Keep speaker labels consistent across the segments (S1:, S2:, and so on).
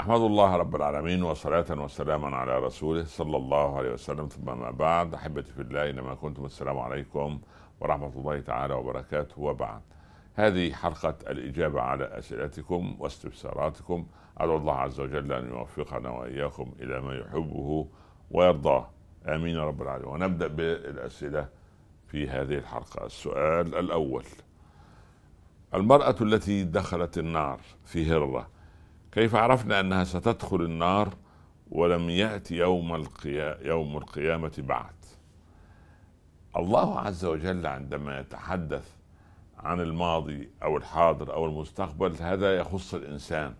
S1: أحمد الله رب العالمين وصلاة وسلاما على رسوله صلى الله عليه وسلم. ثم ما بعد أحبتي في الله إنما كنتم السلام عليكم ورحمة الله تعالى وبركاته. وبعد هذه حلقة الإجابة على أسئلتكم واستفساراتكم. أدعو الله عز وجل أن يوفقنا وإياكم إلى ما يحبه ويرضاه آمين يا رب العالمين. ونبدأ بالأسئلة في هذه الحلقة. السؤال الأول المرأة التي دخلت النار في هرة كيف عرفنا أنها ستدخل النار ولم يأتي يوم, القيا... يوم القيامة بعد؟ الله عز وجل عندما يتحدث عن الماضي أو الحاضر أو المستقبل هذا يخص الإنسان.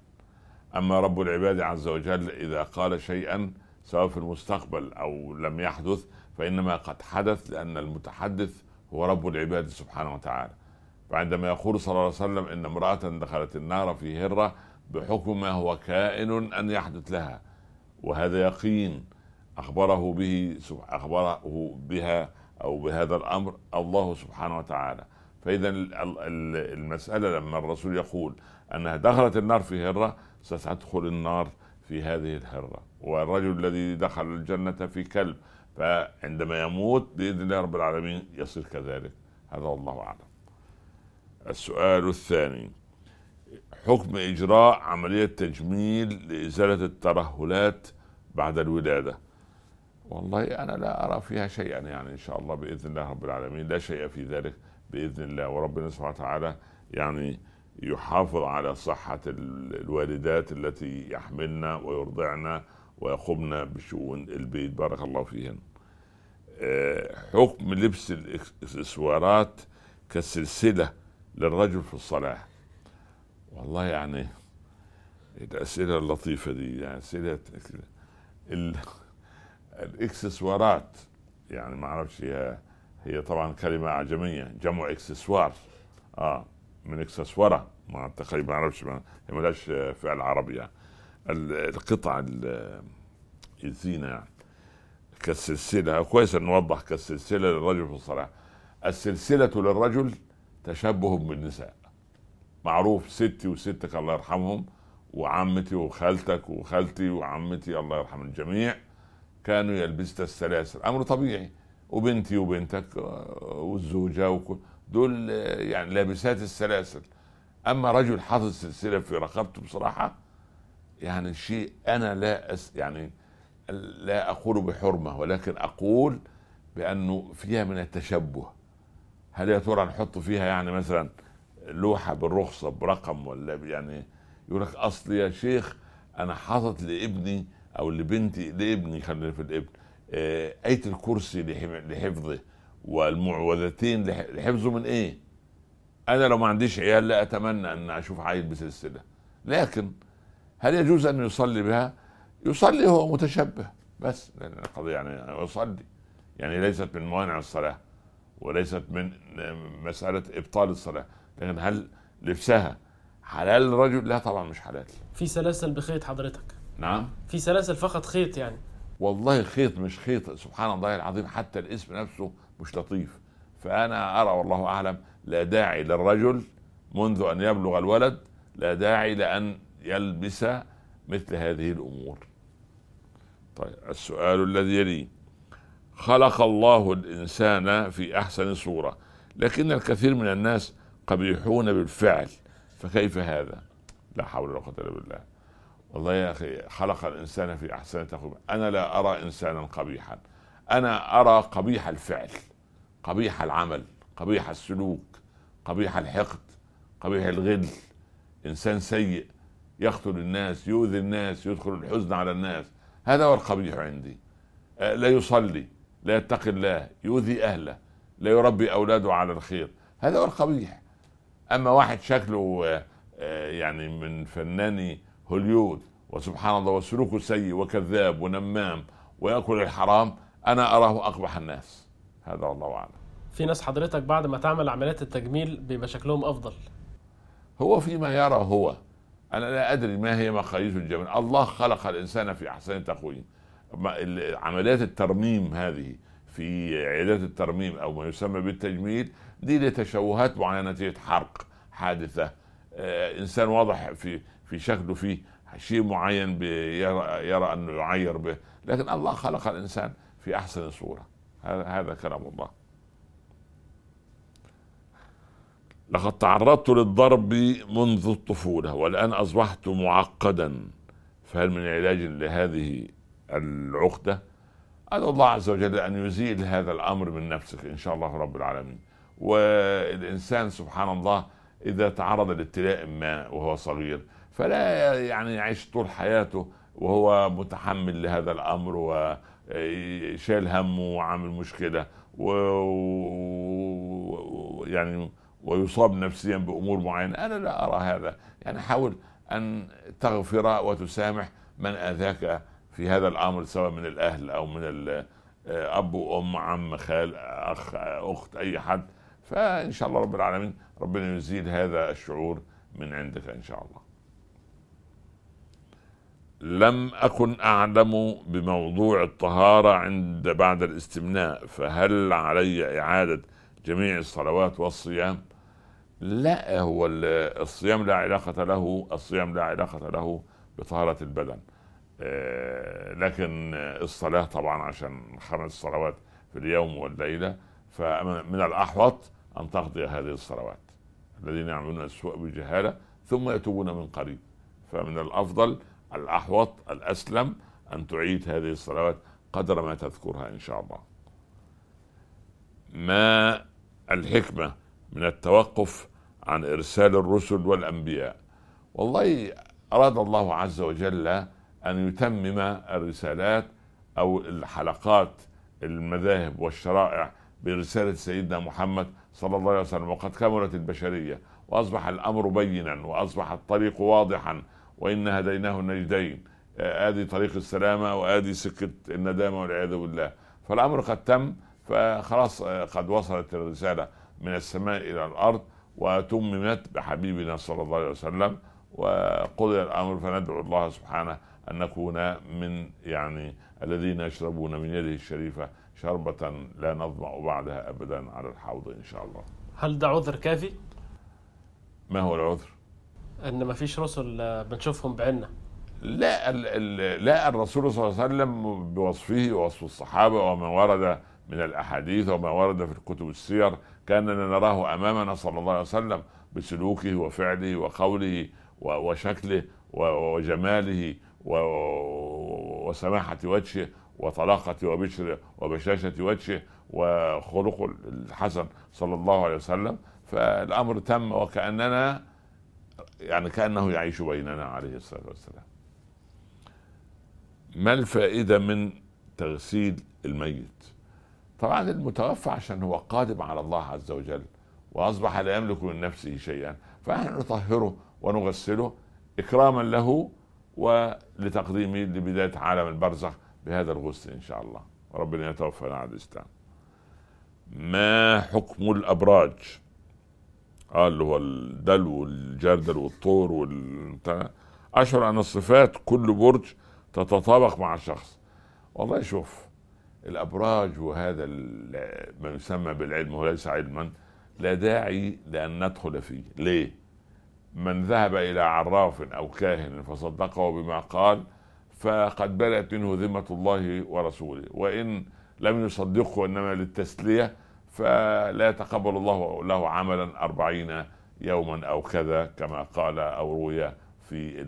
S1: أما رب العباد عز وجل إذا قال شيئا سواء في المستقبل أو لم يحدث فإنما قد حدث لأن المتحدث هو رب العباد سبحانه وتعالى. فعندما يقول صلى الله عليه وسلم إن امرأة دخلت النار في هرة بحكم ما هو كائن أن يحدث لها. وهذا يقين أخبره به أخبره بها أو بهذا الأمر الله سبحانه وتعالى. فإذا المسألة لما الرسول يقول أنها دخلت النار في هرة ستدخل النار في هذه الهرة. والرجل الذي دخل الجنة في كلب فعندما يموت بإذن الله رب العالمين يصير كذلك. هذا والله أعلم. السؤال الثاني. حكم إجراء عملية تجميل لإزالة الترهلات بعد الولاده والله أنا لا أرى فيها شيئا يعني إن شاء الله بإذن الله رب العالمين. لا شيء في ذلك بإذن الله. وربنا سبحانه وتعالى يعني يحافظ على صحة الوالدات التي يحملن ويرضعن ويقمن بشؤون البيت. بارك الله فيهن. آه، حكم لبس الإكسسوارات كسلسلة للرجل في الصلاة. والله يعني الأسئلة اللطيفة دي يعني أسئلة الإكسسوارات يعني ما أعرفش هي هي طبعا كلمة اعجميه جمع إكسسوار آه من اكسسوره ما تقريبا ما أعرفش هي ملهاش فعل عربي يعني. القطع الزينة يعني كالسلسلة كويس إن نوضح كالسلسلة للرجل في الصلاة. السلسلة للرجل تشبه بالنساء. معروف ستي وستك الله يرحمهم وعمتي وخالتك وخالتي وعمتي الله يرحم الجميع كانوا يلبسن السلاسل. أمر طبيعي. وبنتي وبنتك آه، والزوجة دول آه، يعني لابسات السلاسل. أما رجل حاطط سلسلة في رقبته بصراحة يعني شيء أنا لا أس يعني لا أقول بحرمة ولكن أقول بأنه فيها من التشبه. هل يا ترى نحط فيها يعني مثلا لوحة بالرخصة برقم ولا يعني يقول لك أصل يا شيخ أنا حاطط لابني أو لبنتي لابني خلينا في الابن آه، آية الكرسي لحفظه والمعوذتين لحفظه من إيه؟ أنا لو ما عنديش عيال لا أتمنى أن أشوف عيل بسلسلة لكن هل يجوز أن يصلي بها؟ يصلي هو متشبه بس القضية يعني يصلي يعني ليست من موانع الصلاة وليست من مسألة إبطال الصلاة لكن هل لبسها حلال للرجل؟ لا طبعا مش حلال.
S2: في سلاسل بخيط حضرتك.
S1: نعم.
S2: في سلاسل فقط خيط يعني.
S1: والله خيط مش خيط سبحان الله العظيم حتى الاسم نفسه مش لطيف. فأنا أرى والله أعلم لا داعي للرجل منذ أن يبلغ الولد لا داعي لأن يلبس مثل هذه الأمور. طيب السؤال الذي يلي خلق الله الإنسان في أحسن صورة لكن الكثير من الناس قبيحون بالفعل. فكيف هذا؟ لا حول ولا قوة إلا بالله. والله يا أخي خلق الإنسان في أحسن تقويم. أنا لا أرى إنسانا قبيحا. أنا أرى قبيح الفعل قبيح العمل قبيح السلوك قبيح الحقد قبيح الغل. إنسان سيء يقتل الناس يؤذي الناس يدخل الحزن على الناس. هذا هو القبيح عندي. آه، لا يصلي لا يتقي الله يؤذي أهله لا يربي أولاده على الخير. هذا هو القبيح. أما واحد شكله آه، يعني من فناني هوليود وسبحان الله وسلوكه سيء وكذاب ونمام ويأكل الحرام أنا أراه أقبح الناس. هذا والله أعلم.
S2: في ناس حضرتك بعد ما تعمل عمليات التجميل بيبقى شكلهم أفضل.
S1: هو فيما يرى هو. أنا لا أدري ما هي مقاييس الجمال الله خلق الإنسان في أحسن تقويم. عمليات الترميم هذه في عيادات الترميم أو ما يسمى بالتجميل دي لتشوهات معينة نتيجة حرق حادثة. آه إنسان واضح في في شكله فيه شيء معين يرى, يرى أنه يعير به. لكن الله خلق الإنسان في أحسن صورة. هذا هذا كلام الله. لقد تعرضت للضرب منذ الطفولة والآن أصبحت معقدا. فهل من علاج لهذه العقدة؟ أدعو الله عز وجل أن يزيل هذا الأمر من نفسك إن شاء الله رب العالمين. والإنسان سبحان الله إذا تعرض لابتلاء ما وهو صغير فلا يعني يعيش طول حياته وهو متحمل لهذا الأمر وشايل همه وعامل مشكلة و يعني ويصاب نفسيا بأمور معينة. أنا لا أرى هذا. يعني حاول أن تغفر وتسامح من أذاك في هذا الأمر سواء من الأهل أو من أب وأم عم خال أخ أخت أي حد. فإن شاء الله رب العالمين ربنا يزيل هذا الشعور من عندك إن شاء الله. لم أكن أعلم بموضوع الطهارة عند بعد الاستمناء فهل علي إعادة جميع الصلوات والصيام؟ لا هو الصيام لا علاقة له الصيام لا علاقة له بطهارة البدن. آه، لكن الصلاة طبعا عشان خمس صلوات في اليوم والليلة فمن الأحوط أن تقضي هذه الصلوات الذين يعملون السوء بجهالة ثم يتوبون من قريب. فمن الأفضل الأحوط الأسلم أن تعيد هذه الصلوات قدر ما تذكرها إن شاء الله. ما الحكمة من التوقف عن إرسال الرسل والأنبياء؟ والله أراد الله عز وجل أن يتمم الرسالات أو الحلقات المذاهب والشرائع برساله سيدنا محمد صلى الله عليه وسلم وقد كملت البشرية وأصبح الأمر بينا وأصبح الطريق واضحا وإن هديناه النجدين. آدي طريق السلامة وآدي سكه الندامة والعياذ بالله. فالأمر قد تم فخلاص قد وصلت الرسالة من السماء إلى الأرض وتممت بحبيبنا صلى الله عليه وسلم وقضي الأمر فندعو الله سبحانه أن نكون من يعني الذين يشربون من يده الشريفة شربة لا نظمأ بعدها ابدا على الحوض إن شاء الله.
S2: هل ده عذر كافي؟
S1: ما هو العذر؟
S2: إن ما فيش رسل بنشوفهم بعيننا.
S1: لا لا الرسول صلى الله عليه وسلم بوصفه ووصف الصحابة وما ورد من الأحاديث وما ورد في الكتب السير كأننا نراه أمامنا صلى الله عليه وسلم بسلوكه وفعله وقوله وشكله وجماله وسماحة وجهه وطلاقة وبشر وبشاشة وجهه وخلقه الحسن صلى الله عليه وسلم. فالأمر تم وكأننا يعني كأنه يعيش بيننا عليه الصلاة والسلام. ما الفائدة من تغسيل الميت؟ طبعا المتوفى عشان هو قادم على الله عز وجل وأصبح لا يملك من نفسه شيئا. فنحن نطهره ونغسله إكراما له ولتقديمه لبداية عالم البرزخ بهذا الغسل إن شاء الله. ربنا يتوفانا على الإسلام. ما حكم الأبراج؟ آه اللي هو الدلو والجردل والطور وال اشعر أن الصفات كل برج تتطابق مع الشخص والله شوف الأبراج وهذا ما يسمى بالعلم وليس علما لا داعي لأن ندخل فيه. ليه؟ من ذهب إلى عراف أو كاهن فصدقه بما قال فقد بلت منه ذمة الله ورسوله. وإن لم يصدقه إنما للتسلية فلا يتقبل الله له عملا أربعين يوما أو كذا كما قال أو روي في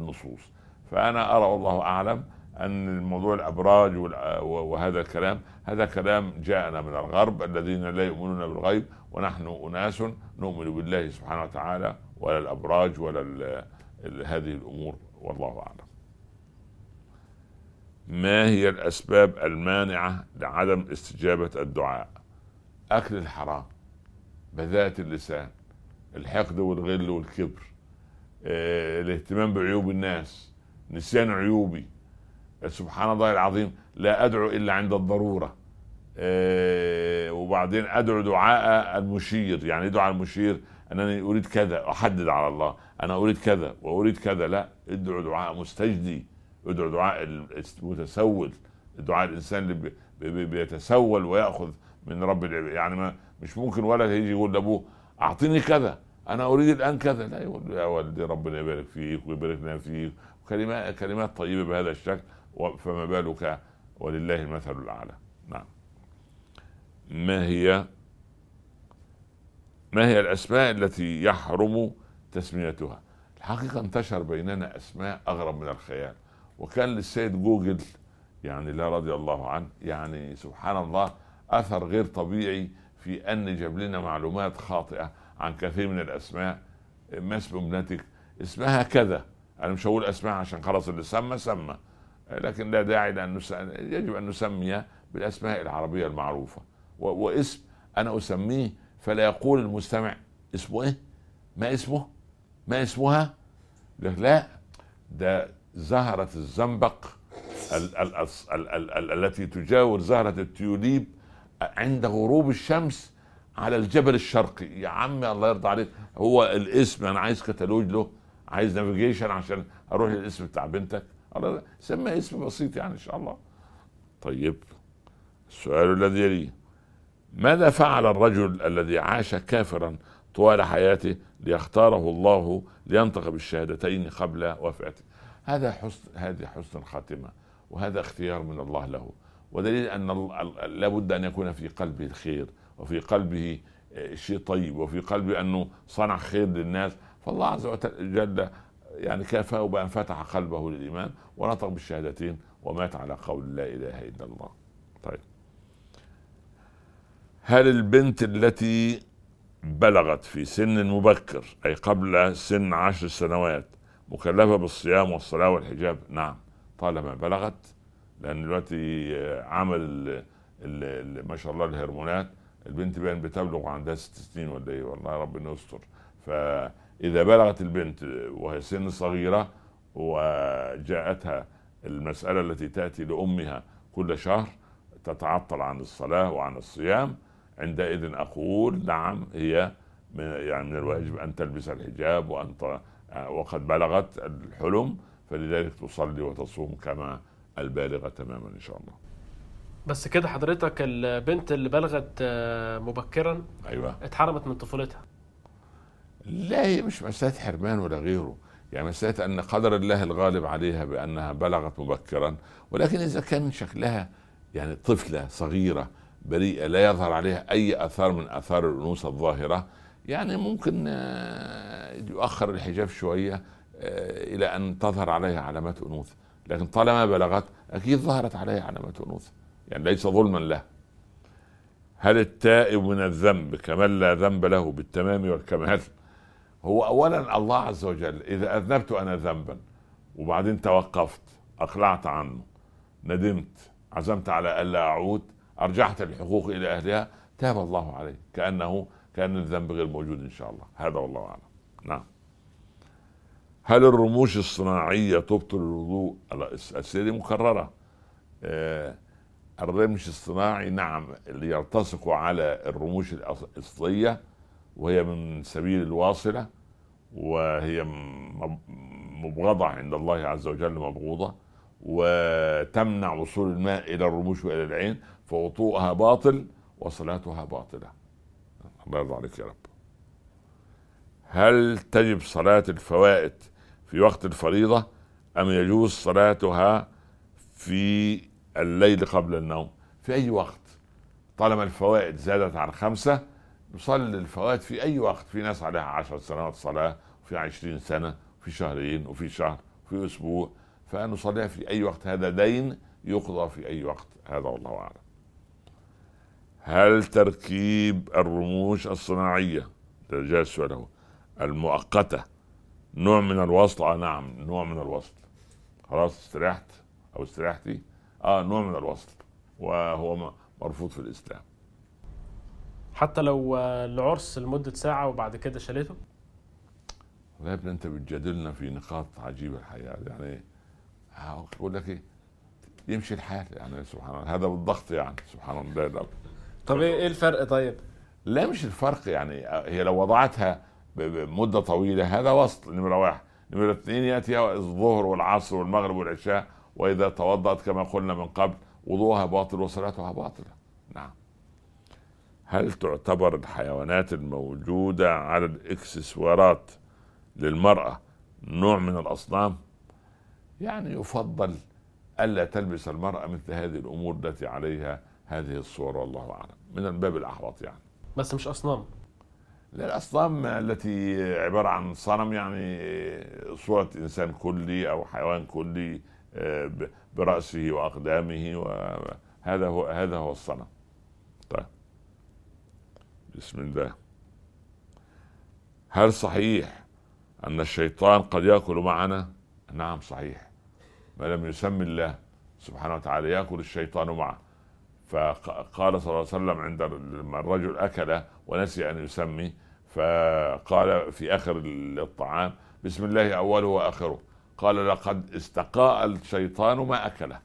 S1: النصوص. فأنا أرى والله أعلم أن الموضوع الأبراج وهذا الكلام هذا كلام جاءنا من الغرب الذين لا يؤمنون بالغيب ونحن أناس نؤمن بالله سبحانه وتعالى ولا الأبراج ولا هذه الأمور والله أعلم. ما هي الأسباب المانعة لعدم استجابة الدعاء؟ أكل الحرام بذات اللسان الحقد والغل والكبر آه، الاهتمام بعيوب الناس نسيان عيوبي سبحان الله العظيم لا أدعو إلا عند الضرورة. آه، وبعدين أدعو دعاء المشير. يعني دعاء المشير؟ أنني أريد كذا أحدد على الله. أنا أريد كذا وأريد كذا. لا ادعو دعاء مستجدي. ادعو دعاء المتسول. دعاء الإنسان اللي بيتسول ويأخذ من رب العباد يعني ما مش ممكن ولد يجي يقول لأبوه أعطيني كذا أنا أريد الآن كذا. لا يقول يا ولدي ربنا يبارك فيك ويبارك لنا فيك. كلمات كلمات طيبة بهذا الشكل. فما بالك ولله المثل الأعلى. نعم. ما هي ما هي الأسماء التي يحرم تسميتها؟ الحقيقة انتشر بيننا أسماء أغرب من الخيال. وكان للسيد جوجل يعني لا رضي الله عنه يعني سبحان الله أثر غير طبيعي في أن جاب لنا معلومات خاطئة عن كثير من الأسماء. ما اسم ابنتك؟ اسمها كذا. أنا مش هقول أسماء عشان خلاص اللي سمى سمى. لكن لا داعي لأن يجب أن نسمي بالأسماء العربية المعروفة واسم أنا أسميه فلا يقول المستمع اسمه إيه؟ ما اسمه؟ ما اسمها؟ لا ده زهرة الزنبق ال- ال- ال- ال- ال- التي تجاور زهرة التيوليب عند غروب الشمس على الجبل الشرقي يا عمي الله يرضى عليك هو الاسم أنا عايز كتالوج له عايز نافيجيشن عشان أروح للاسم بتاع بنتك سمى اسم بسيط يعني إن شاء الله. طيب السؤال الذي يليه ماذا فعل الرجل الذي عاش كافرا طوال حياته ليختاره الله لينطق بالشهادتين قبل وفاته؟ هذا حسن هذه حسن الخاتمه وهذا اختيار من الله له. ودليل أن لابد أن يكون في قلبه الخير وفي قلبه شيء طيب وفي قلبه أنه صنع خير للناس. فالله عز وجل يعني كافاه بأن فتح قلبه للإيمان ونطق بالشهادتين ومات على قول لا إله إلا الله. طيب. هل البنت التي بلغت في سن مبكر أي قبل سن عشر سنوات مكلفة بالصيام والصلاة والحجاب؟ نعم طالما بلغت لأن دلوقتي عمل ما شاء الله الهرمونات البنت بين بتبلغ عندها ست سنين ولا إيه والله ربنا يستر فاذا بلغت البنت وهي سن صغيرة وجاءتها المسألة التي تأتي لأمها كل شهر تتعطل عن الصلاة وعن الصيام عندئذ أقول نعم هي من يعني من الواجب أن تلبس الحجاب وأن وقد بلغت الحلم فلذلك تصلي وتصوم كما البالغة تماما إن شاء الله.
S2: بس كده حضرتك البنت اللي بلغت آه، مبكرا
S1: أيوه
S2: اتحرمت من طفولتها
S1: لا هي مش مسألة حرمان ولا غيره. يعني مسألة أن قدر الله الغالب عليها بأنها بلغت مبكرا ولكن إذا كان شكلها يعني طفلة صغيرة بريئة لا يظهر عليها أي آثار من آثار الأنوثة الظاهرة يعني ممكن آه، يؤخر الحجاب شوية آه، إلى أن تظهر عليها علامات أنوثة. لكن طالما بلغت أكيد ظهرت عليها علامات أنوثة. يعني ليس ظلما له. هل التائب من الذنب كمن لا ذنب له بالتمام والكمال؟ هو اولا الله عز وجل إذا أذنبت أنا ذنبا وبعدين توقفت أقلعت عنه ندمت عزمت على ألا أعود أرجعت الحقوق إلى أهلها تاب الله عليه كأنه كأن الذنب غير موجود إن شاء الله. هذا والله أعلم. نعم. هل الرموش الصناعية تبطل الوضوء؟ الاسئله مكررة. آه الرمش الصناعي نعم اللي يلتصق على الرموش الاصليه وهي من سبيل الواصلة وهي مبغضة عند الله عز وجل مبغوضة وتمنع وصول الماء إلى الرموش وإلى العين فوضوءها باطل وصلاتها باطلة. الله يرضى عليك يا رب. هل تجب صلاة الفوائد في وقت الفريضة أم يجوز صلاتها في الليل قبل النوم؟ في أي وقت؟ طالما الفوائد زادت عن خمسة نصلي الفوائد في أي وقت. في ناس عليها عشر سنوات صلاة وفي عشرين سنة وفي شهرين وفي شهر وفي أسبوع. فنصليها في أي وقت. هذا دين يقضى في أي وقت. هذا والله أعلم. هل تركيب الرموش الصناعية؟ ده السؤال هو. المؤقتة. نوع من الوصل آه نعم نوع من الوصل خلاص استريحت؟ أو استريحتي؟ آه نوع من الوصل وهو مرفوض في الإسلام.
S2: حتى لو العرس لمدة ساعة وبعد كده شالته؟
S1: يا ابني أنت بتجادلنا في نقاط عجيبة الحقيقة. يعني أقول لك إيه؟ يمشي الحال يعني سبحان الله. هذا بالضغط يعني سبحان الله. ده
S2: طب إيه الفرق طيب؟
S1: لا مش الفرق يعني. هي لو وضعتها بمده طويلة هذا وسط نمرة واحد. نمرة اثنين يأتي الظهر والعصر والمغرب والعشاء وإذا توضأت كما قلنا من قبل وضوءها باطل وصلاتها باطلة. نعم. هل تعتبر الحيوانات الموجودة على الاكسسوارات للمرأة نوع من الأصنام؟ يعني يفضل ألا تلبس المرأة مثل هذه الأمور التي عليها هذه الصور والله أعلم من الباب الأحوط يعني.
S2: بس مش أصنام.
S1: لا الأصنام التي عبارة عن صنم يعني صورة إنسان كلي أو حيوان كلي آه، برأسه وأقدامه وهذا هو هذا هو الصنم. بسم الله. هل صحيح أن الشيطان قد يأكل معنا؟ نعم صحيح. ما لم يسمي الله سبحانه وتعالى يأكل الشيطان معه. فقال صلى الله عليه وسلم عند لما الرجل أكل ونسي أن يسمي فقال في آخر الطعام بسم الله أوله وآخره. قال لقد استقاء الشيطان ما اكله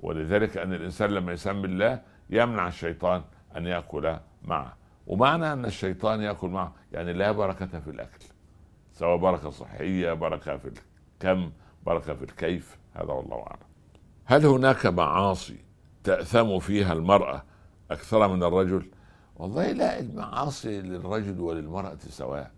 S1: ولذلك أن الإنسان لما يسمي الله يمنع الشيطان أن يأكل معه. ومعنى أن الشيطان يأكل معه. يعني لا بركة في الأكل سواء بركة صحية بركة في الكم بركة في الكيف هذا والله أعلم. هل هناك معاصي تأثم فيها المرأة أكثر من الرجل؟ والله لا المعاصي للرجل وللمرأة سواء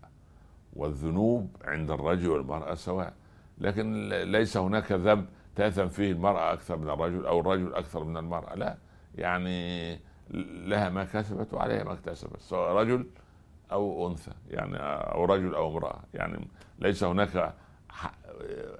S1: والذنوب عند الرجل والمرأة سواء. لكن ليس هناك ذنب تأثم فيه المرأة أكثر من الرجل أو الرجل أكثر من المرأة لا. يعني لها ما كسبت وعليها ما اكتسبت سواء رجل أو أنثى يعني أو رجل أو امرأة. يعني ليس هناك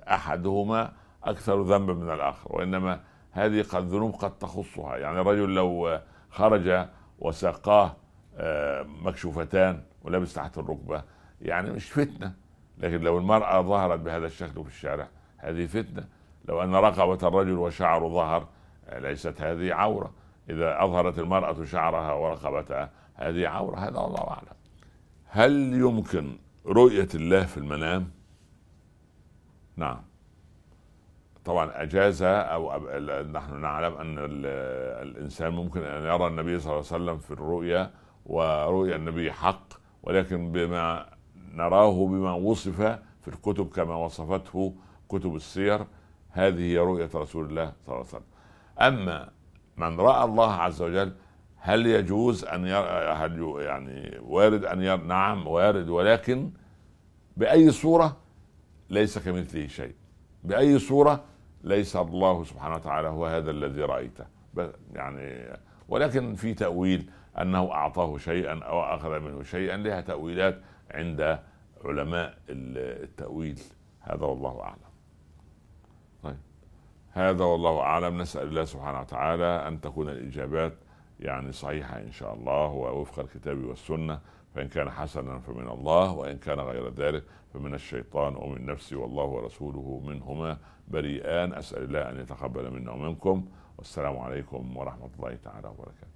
S1: أحدهما أكثر ذنبا من الآخر وإنما هذه قد ذنوب قد تخصها. يعني الرجل لو خرج وساقاه آه، مكشوفتان ولبس تحت الركبة يعني مش فتنة. لكن لو المرأة ظهرت بهذا الشكل في الشارع هذه فتنة. لو أن رقبة الرجل وشعره ظهر ليست هذه عورة. إذا أظهرت المرأة شعرها ورقبتها هذه عوره هذا الله أعلم. هل يمكن رؤية الله في المنام؟ نعم. طبعا اجاز أو نحن نعلم أن الإنسان ممكن أن يرى النبي صلى الله عليه وسلم في الرؤيا ورؤيا النبي حق ولكن بما نراه بما وصف في الكتب كما وصفته كتب السير هذه هي رؤية رسول الله صلى الله عليه وسلم. أما من رأى الله عز وجل هل يجوز أن يرى هل يعني وارد أن يرى نعم وارد ولكن بأي صورة؟ ليس كمثله شيء. بأي صورة؟ ليس الله سبحانه وتعالى هو هذا الذي رأيته. يعني ولكن في تأويل أنه أعطاه شيئا أو أخذ منه شيئا لها تأويلات عند علماء التأويل. هذا والله أعلم. هذا والله أعلم. نسأل الله سبحانه وتعالى أن تكون الإجابات يعني صحيحة إن شاء الله ووفق الكتاب والسنة. فإن كان حسنا فمن الله وإن كان غير ذلك فمن الشيطان ومن نفسي والله ورسوله منهما بريئان. أسأل الله أن يتقبل منا ومنكم. والسلام عليكم ورحمة الله تعالى وبركاته.